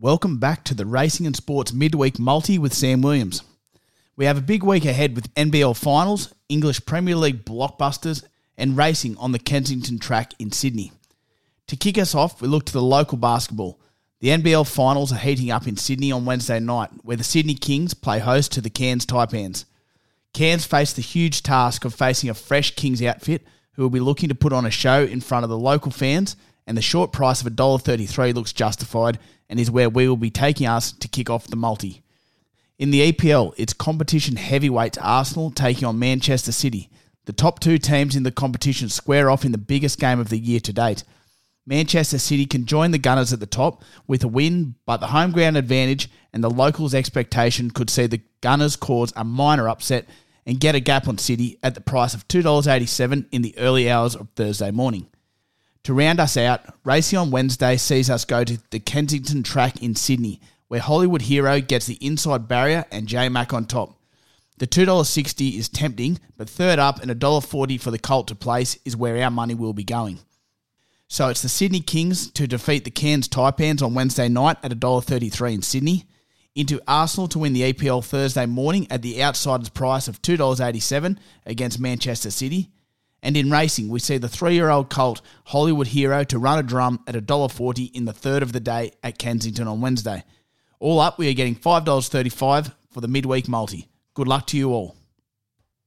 Welcome back to the Racing and Sports Midweek Multi with Sam Williams. We have a big week ahead with NBL finals, English Premier League blockbusters, and racing on the Kensington track in Sydney. To kick us off, we look to the local basketball. The NBL finals are heating up in Sydney on Wednesday night, where the Sydney Kings play host to the Cairns Taipans. Cairns face the huge task of facing a fresh Kings outfit who will be looking to put on a show in front of the local fans, and the short price of $1.33 looks justified and is where we will be taking us to kick off the multi. In the EPL, it's competition heavyweights Arsenal taking on Manchester City. The top two teams in the competition square off in the biggest game of the year to date. Manchester City can join the Gunners at the top with a win, but the home ground advantage and the locals' expectation could see the Gunners cause a minor upset and get a gap on City at the price of $2.87 in the early hours of Thursday morning. To round us out, racing on Wednesday sees us go to the Kensington track in Sydney, where Hollywood Hero gets the inside barrier and J Mac on top. The $2.60 is tempting, but third up and $1.40 for the Colt to place is where our money will be going. So it's the Sydney Kings to defeat the Cairns Taipans on Wednesday night at $1.33 in Sydney, into Arsenal to win the EPL Thursday morning at the outsider's price of $2.87 against Manchester City. And in racing, we see the three year old Colt Hollywood Hero to run a drum at $1.40 in the third of the day at Kensington on Wednesday. All up, we are getting $5.35 for the midweek multi. Good luck to you all.